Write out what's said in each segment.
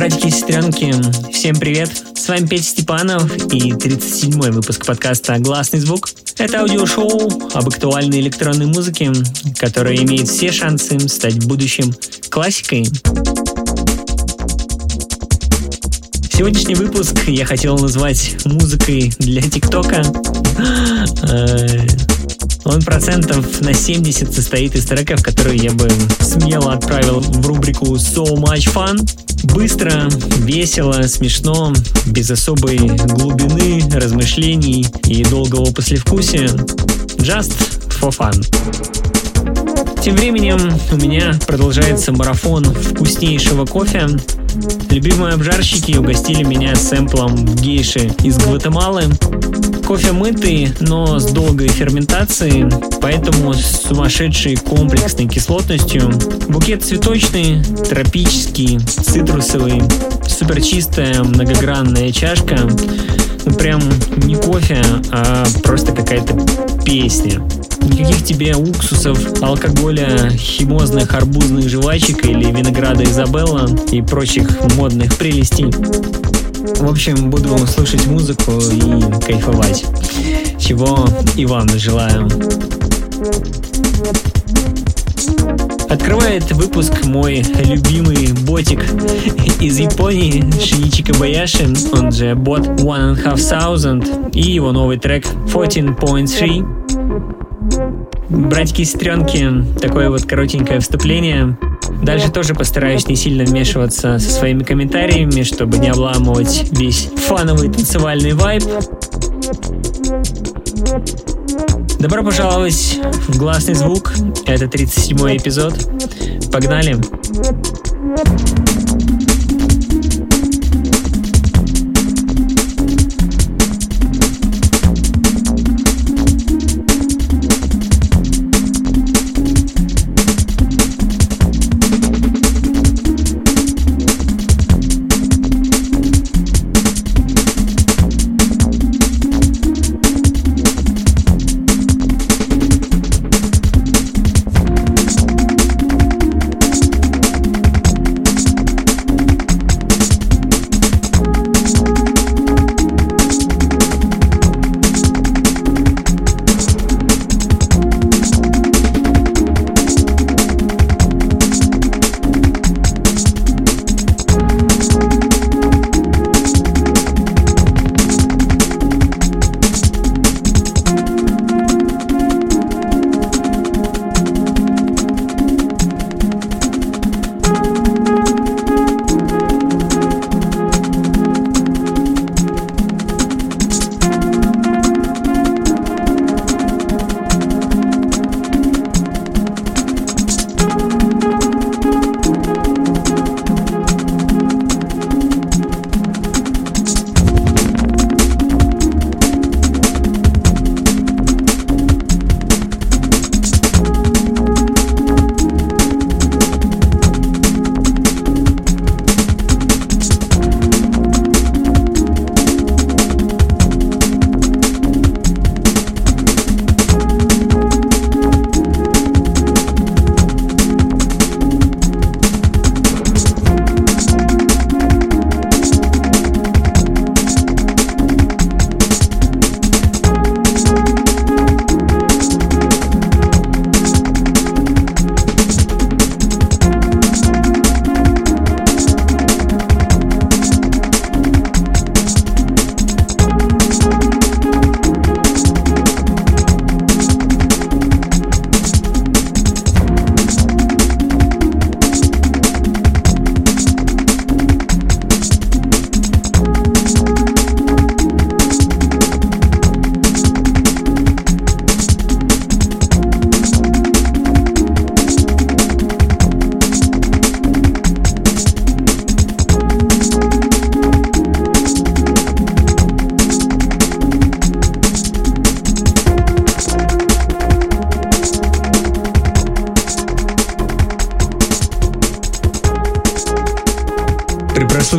Братики и сестренки, всем привет! С вами Петя Степанов и 37-й выпуск подкаста «Гласный звук». Это аудиошоу об актуальной электронной музыке, которая имеет все шансы стать в будущем классикой. Сегодняшний выпуск я хотел назвать музыкой для ТикТока. Э, он процентов на 70 состоит из треков, которые я бы смело отправил в рубрику So Much Fun. Быстро, весело, смешно, без особой глубины, размышлений и долгого послевкусия. Just for fun. Тем временем у меня продолжается марафон вкуснейшего кофе. Любимые обжарщики угостили меня сэмплом гейши из Гватемалы. Кофе мытый, но с долгой ферментацией, поэтому с сумасшедшей комплексной кислотностью. Букет цветочный, тропический, цитрусовый, суперчистая многогранная чашка. Ну прям не кофе, а просто какая-то песня. Никаких тебе уксусов, алкоголя, химозных арбузных жвачек или винограда Изабелла и прочих модных прелестей. В общем, буду слушать музыку и кайфовать. Чего и вам желаю. Открывает выпуск мой любимый ботик из Японии Шиничи Кабаяши, он же бот One and Half Thousand и его новый трек 14.3. Братики и сестренки, такое вот коротенькое вступление. Дальше тоже постараюсь не сильно вмешиваться со своими комментариями, чтобы не обламывать весь фановый танцевальный вайб. Добро пожаловать в «Гласный звук». Это 37-й эпизод. Погнали! Погнали!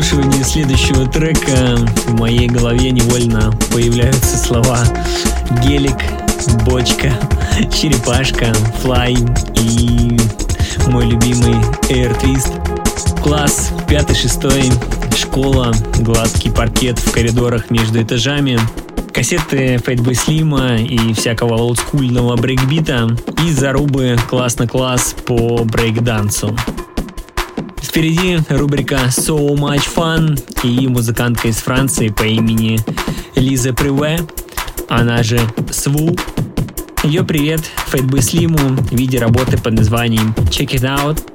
Прослушивании следующего трека в моей голове невольно появляются слова гелик, бочка, черепашка, флай и мой любимый Air Twist. Класс, пятый, шестой, школа, гладкий паркет в коридорах между этажами, кассеты Fatboy Slim и всякого олдскульного брейкбита и зарубы классно-класс по брейкдансу. Впереди рубрика So Much Fun и музыкантка из Франции по имени Лиза Приве, она же Сву. Ее привет Fatboy Слиму в виде работы под названием Check It Out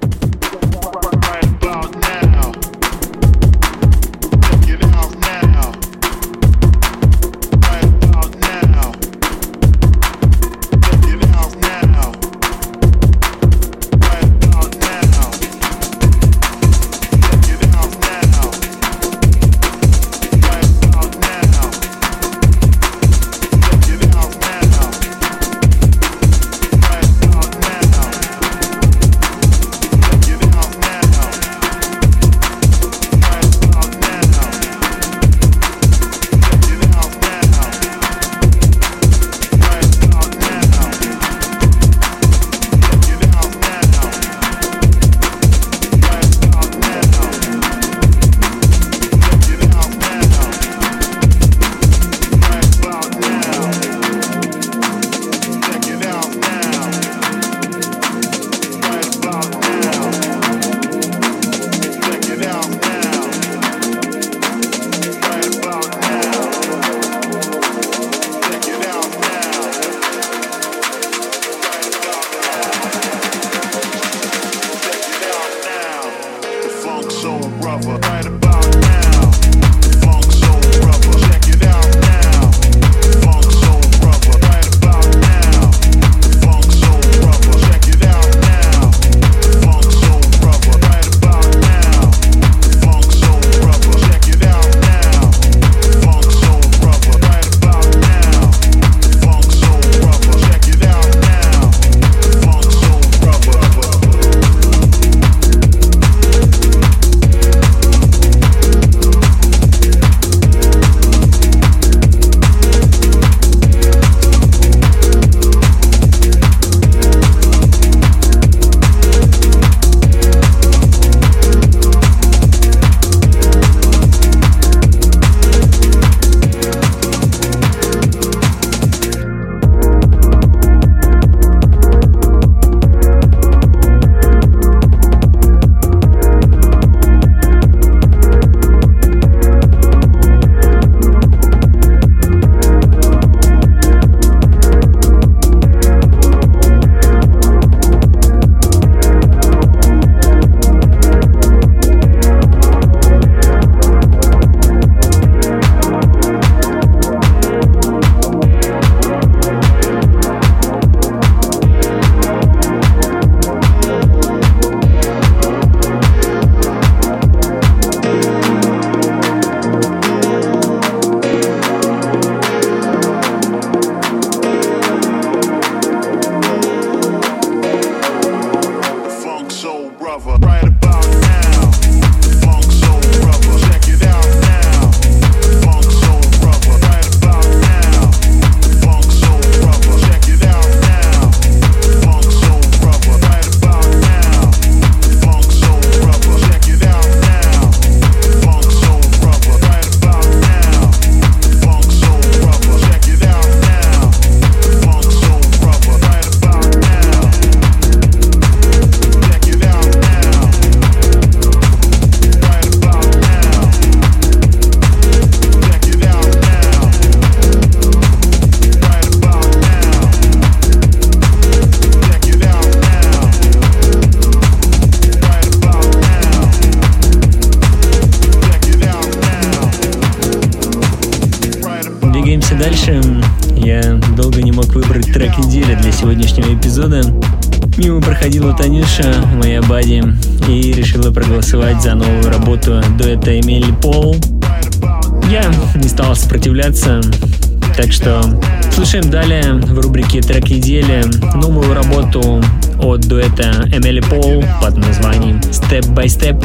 проголосовать за новую работу дуэта Эмили Пол. Я не стал сопротивляться, так что слушаем далее в рубрике «Трек недели» новую работу от дуэта Эмили Пол под названием «Step by Step».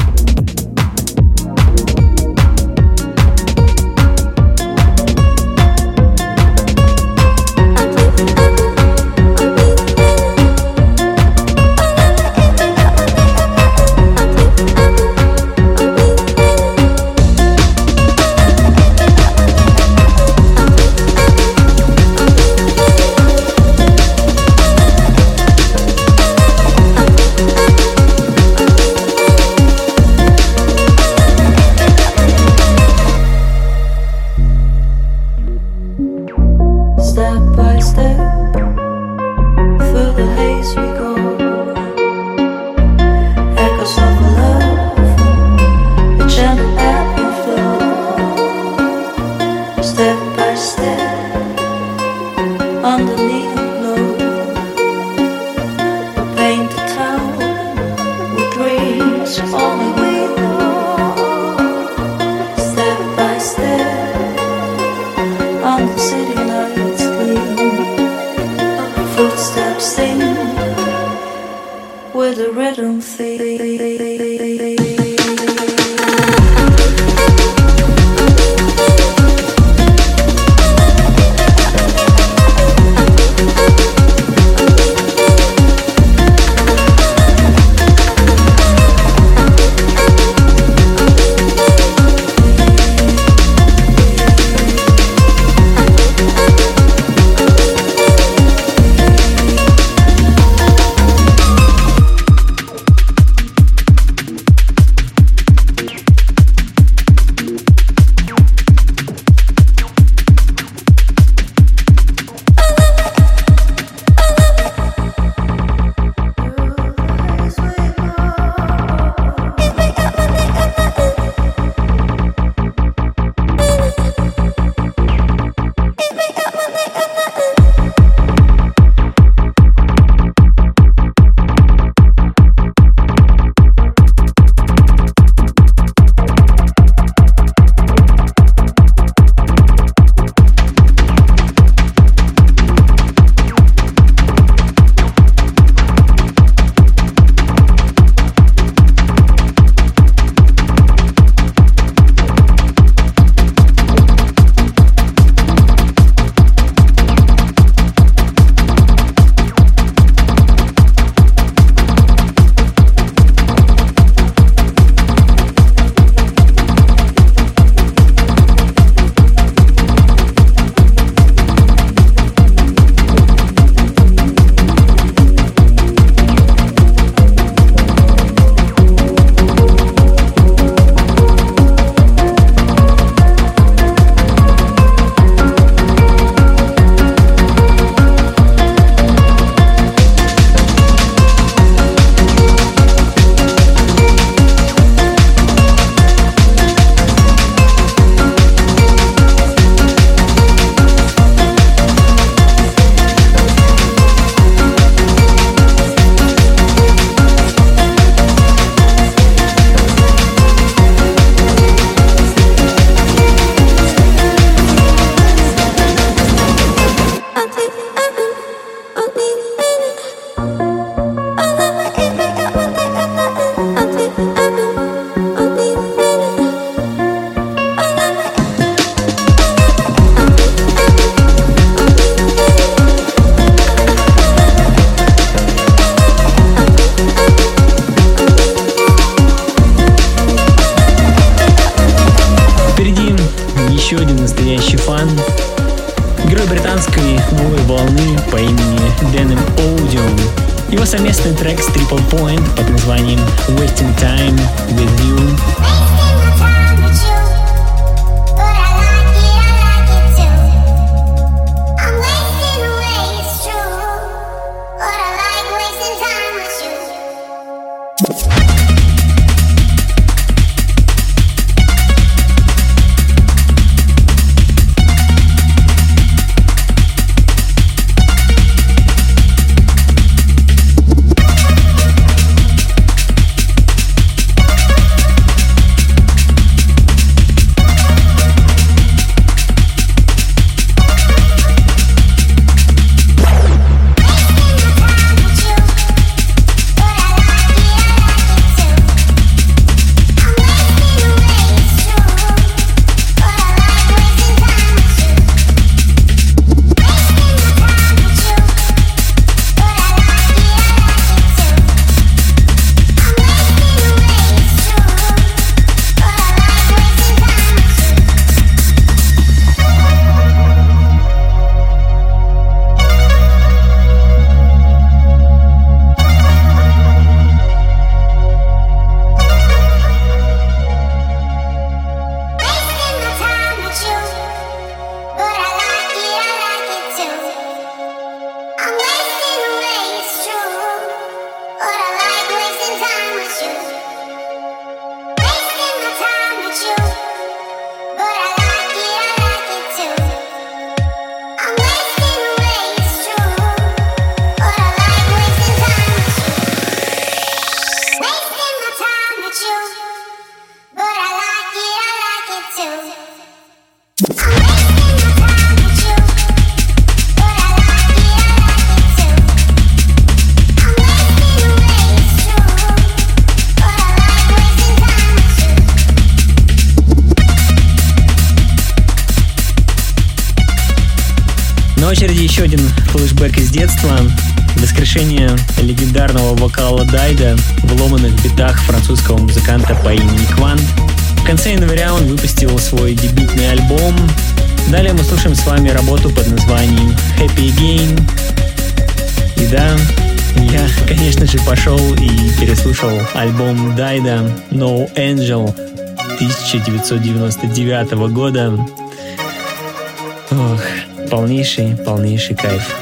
Point под названием Wasting Time with You. Французского музыканта по имени Кван. В конце января он выпустил свой дебютный альбом. Далее мы слушаем с вами работу под названием Happy Again. И да, я, конечно же, пошел и переслушал альбом Дайда No Angel 1999 года. Ох, полнейший, полнейший кайф.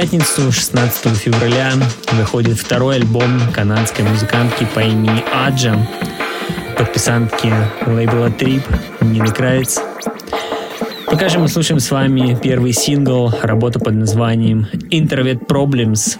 Пятницу, 16 февраля, выходит второй альбом канадской музыкантки по имени Аджа, подписантки лейбла Trip Нины Крайц. Пока же мы слушаем с вами первый сингл, работа под названием Introvert Problems.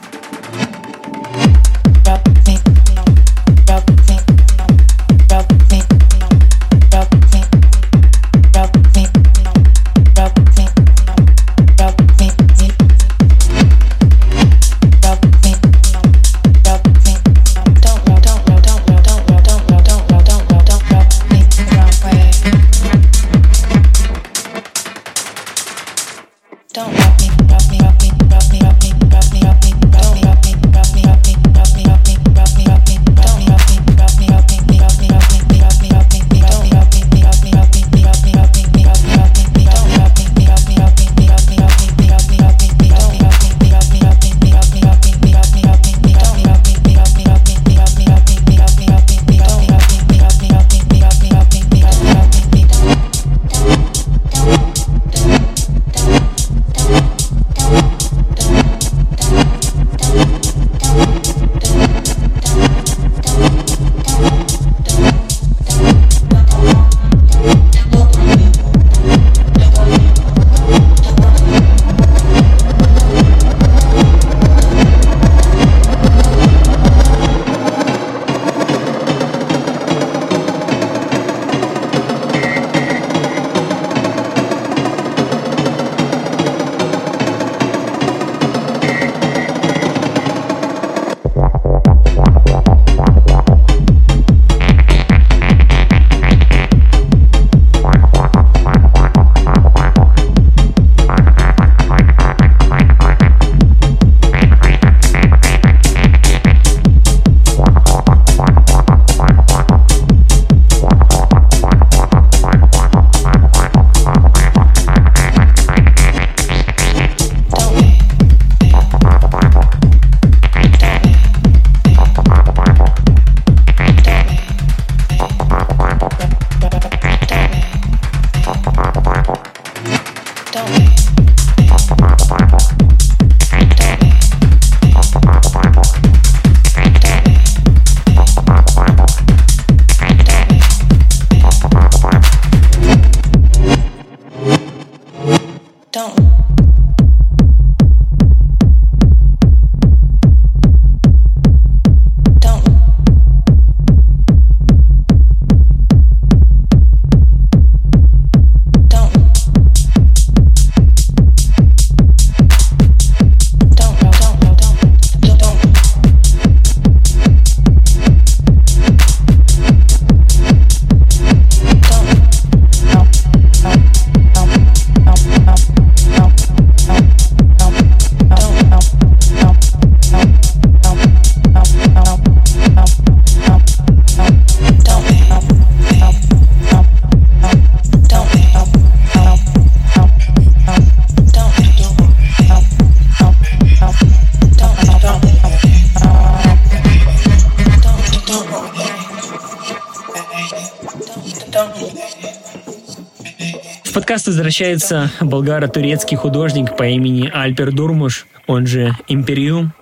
Возвращается болгаро-турецкий художник по имени Альпер Дурмуш, он же Империум.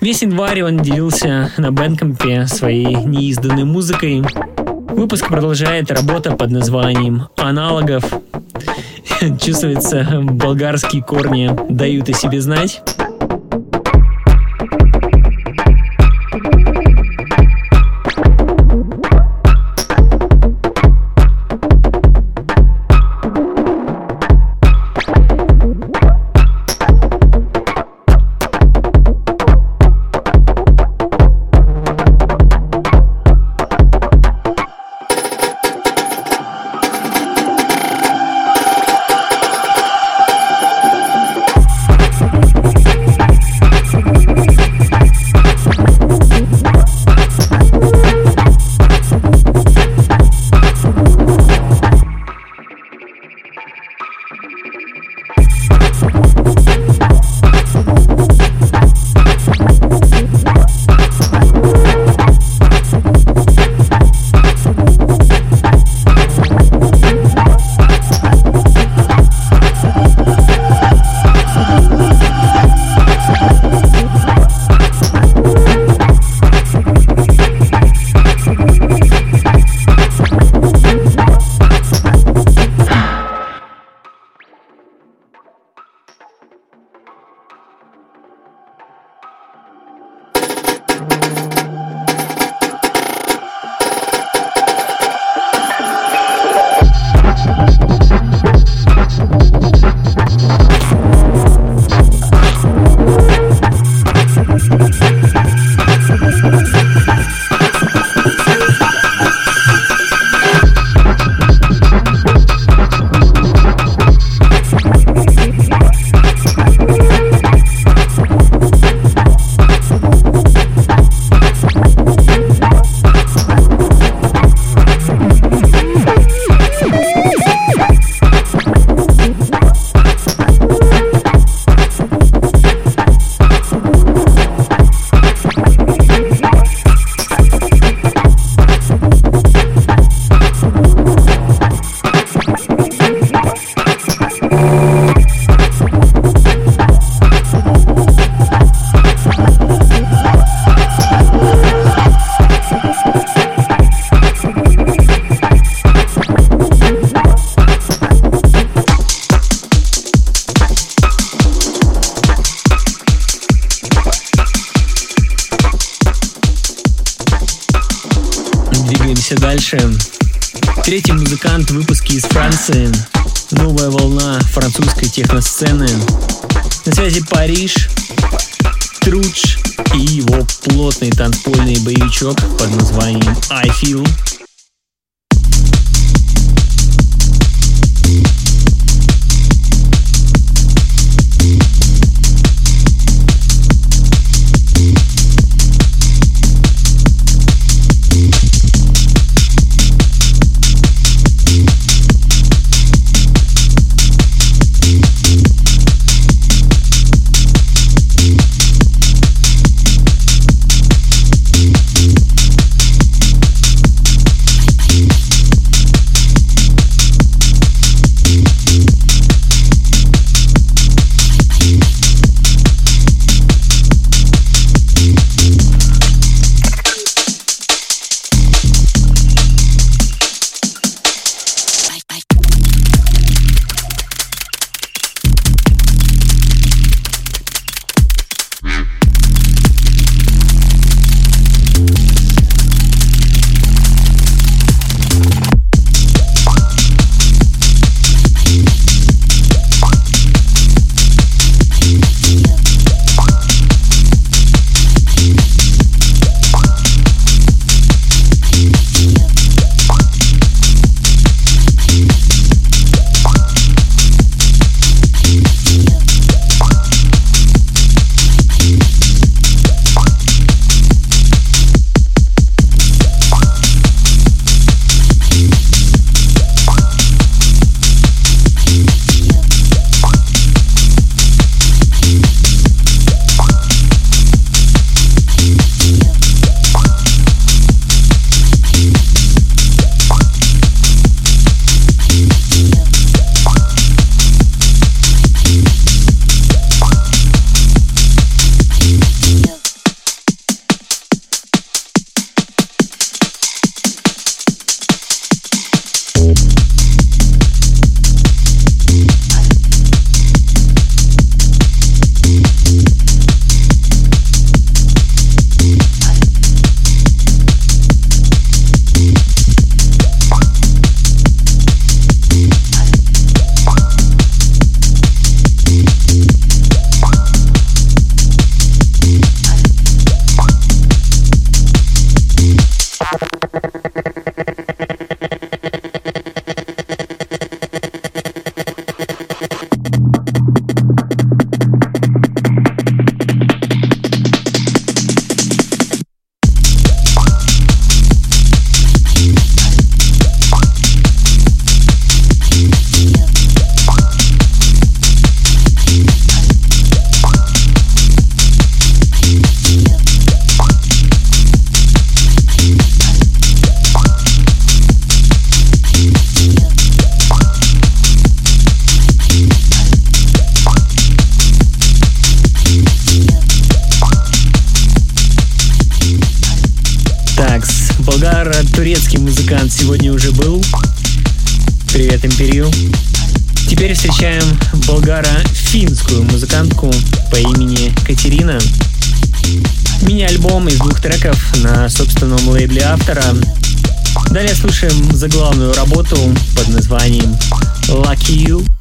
Весь январь он делился на Бэнкомпе своей неизданной музыкой. Выпуск продолжает работа под названием «Аналогов». Чувствуется, болгарские корни дают о себе знать. Франции. Новая волна французской техносцены. На связи Париж, Трудж и его плотный танцпольный боевичок под названием I Feel. Музыкантку по имени Катерина. Мини-альбом из двух треков на собственном лейбле автора. Далее слушаем заглавную работу под названием Lucky You.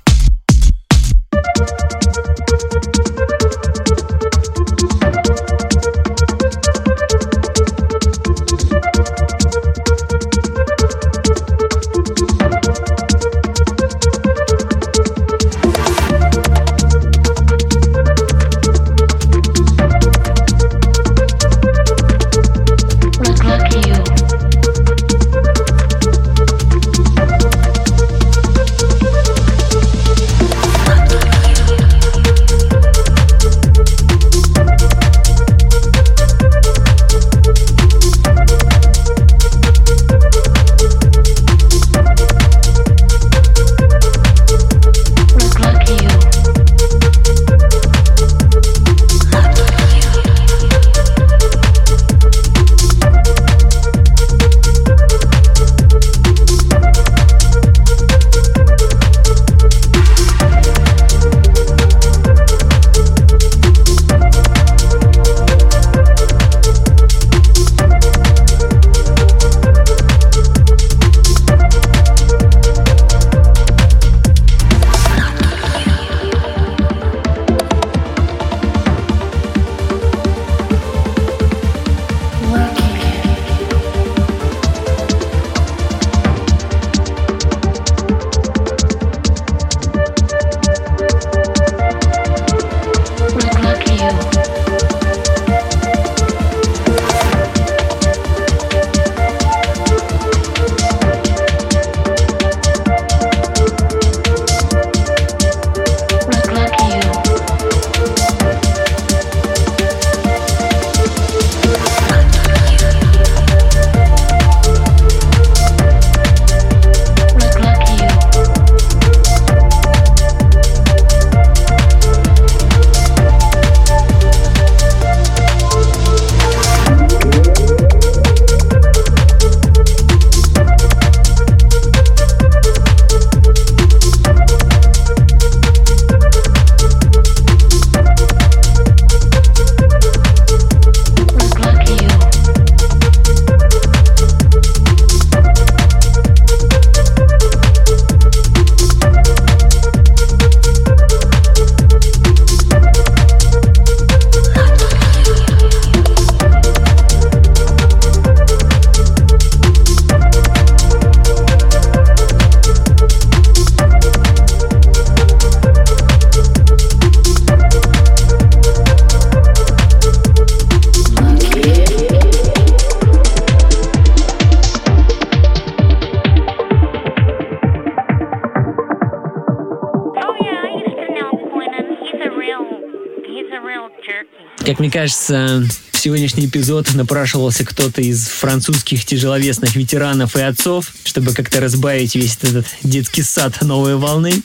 Кажется, в сегодняшний эпизод напрашивался кто-то из французских тяжеловесных ветеранов и отцов, чтобы как-то разбавить весь этот детский сад новой волны.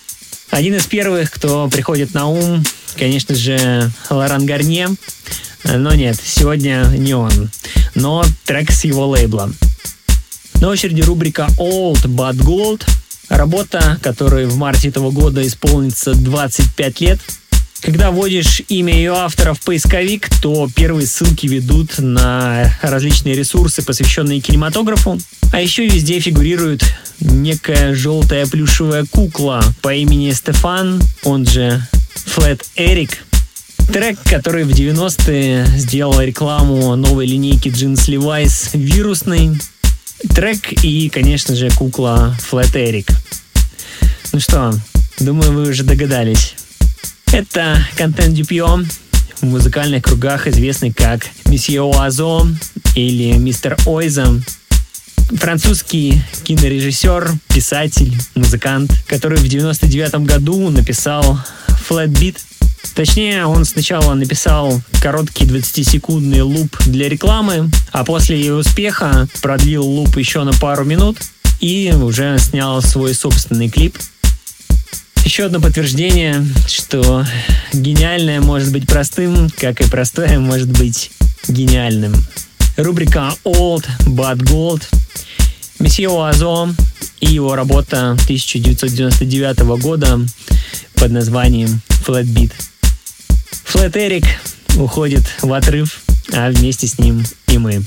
Один из первых, кто приходит на ум, конечно же, Лоран Гарне. Но нет, сегодня не он, но трек с его лейбла. На очереди рубрика Old But Gold. Работа, которой в марте этого года исполнится 25 лет – когда вводишь имя ее автора в поисковик, то первые ссылки ведут на различные ресурсы, посвященные кинематографу. А еще везде фигурирует некая желтая плюшевая кукла по имени Стефан, он же Флет Эрик. Трек, который в 90-е сделал рекламу новой линейки джинс Levi's вирусной. Трек и, конечно же, кукла Флет Эрик. Ну что, думаю, вы уже догадались. Это контент Дюпьо, в музыкальных кругах известный как Месье Оазо или Мистер Ойза. Французский кинорежиссер, писатель, музыкант, который в 99 году написал Flat. Точнее, он сначала написал короткий 20-секундный луп для рекламы, а после ее успеха продлил луп еще на пару минут и уже снял свой собственный клип – еще одно подтверждение, что гениальное может быть простым, как и простое может быть гениальным. Рубрика Old But Gold. Месье Уазо и его работа 1999 года под названием Flat Beat. Flat Eric уходит в отрыв, а вместе с ним и мы.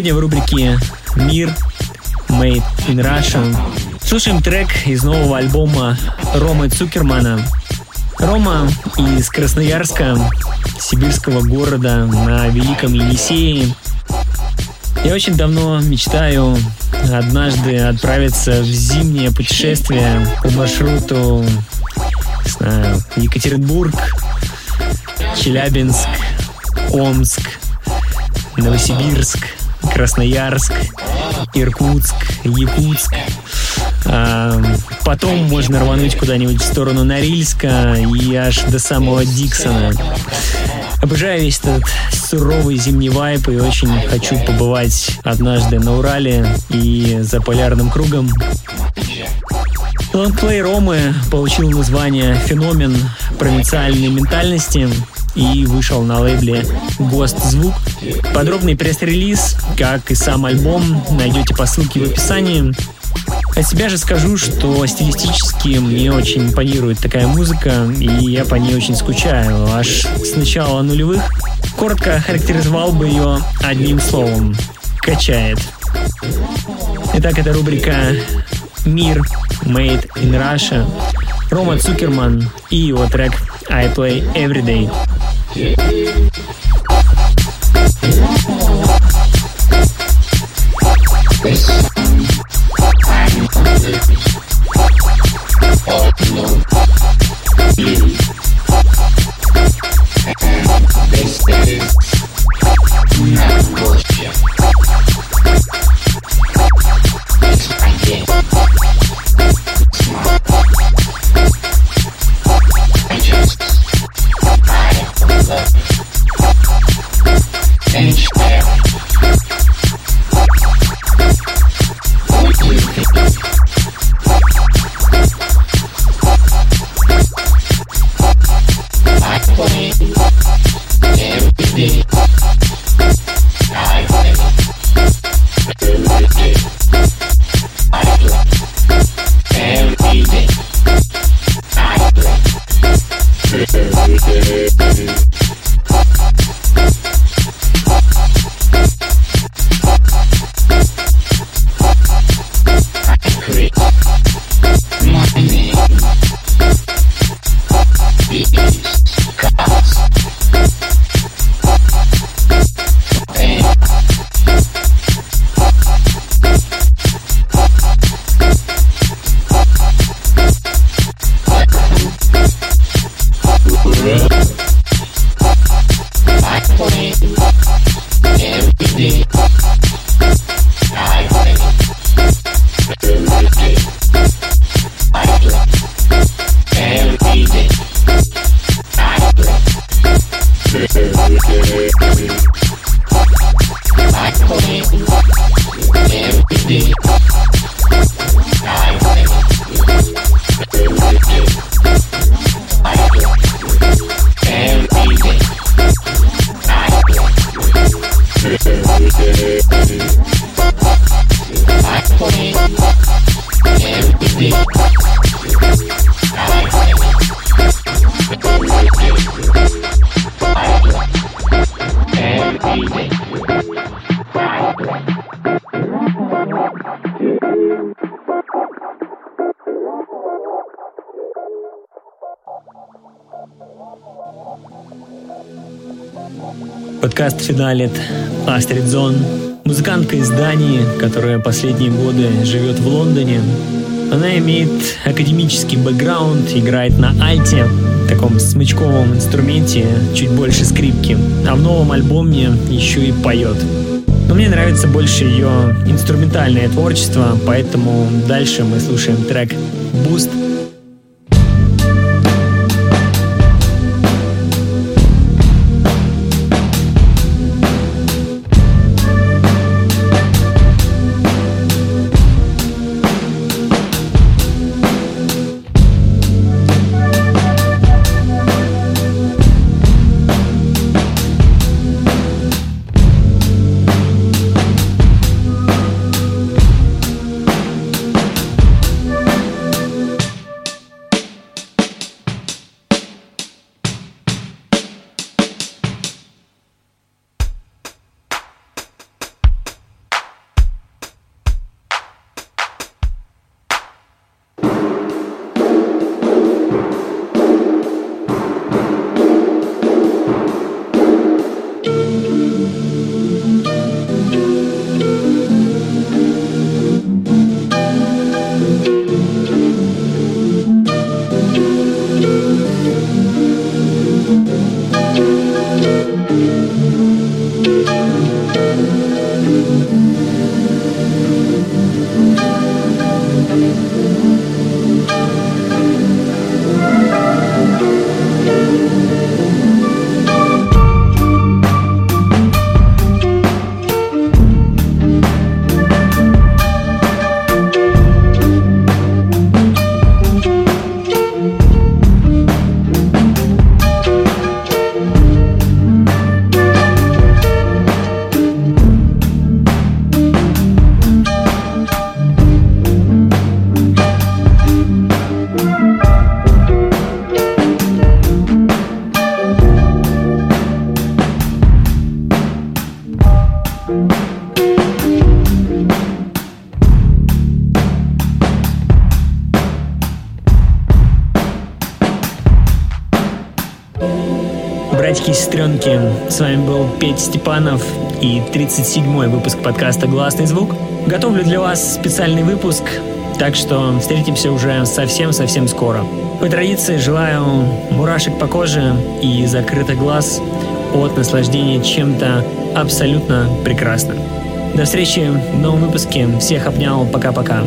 Сегодня в рубрике «Мир Made in Russia» слушаем трек из нового альбома Ромы Цукермана. Рома из Красноярска, сибирского города на Великом Елисее. Я очень давно мечтаю однажды отправиться в зимнее путешествие по маршруту знаю, Екатеринбург, Челябинск, Омск, Новосибирск, Красноярск, Иркутск, Якутск. А, потом можно рвануть куда-нибудь в сторону Норильска и аж до самого Диксона. Обожаю весь этот суровый зимний вайп и очень хочу побывать однажды на Урале и за полярным кругом. Лонгплей Ромы получил название «Феномен провинциальной ментальности» и вышел на лейбле Ghost Звук. Подробный пресс-релиз, как и сам альбом, найдете по ссылке в описании. От себя же скажу, что стилистически мне очень импонирует такая музыка, и я по ней очень скучаю, аж с начала нулевых. Коротко характеризовал бы ее одним словом – качает. Итак, это рубрика «Мир Made in Russia», Рома Цукерман и его трек «I Play Every Day». This Финалит Астрид Зон, музыкантка из Дании, которая последние годы живет в Лондоне. Она имеет академический бэкграунд, играет на альте, таком смычковом инструменте, чуть больше скрипки, а в новом альбоме еще и поет. Но мне нравится больше ее инструментальное творчество, поэтому дальше мы слушаем трек «Boost» Петь Степанов и 37-й выпуск подкаста «Гласный звук». Готовлю для вас специальный выпуск, так что встретимся уже совсем-совсем скоро. По традиции желаю мурашек по коже и закрытых глаз от наслаждения чем-то абсолютно прекрасным. До встречи в новом выпуске. Всех обнял. Пока-пока.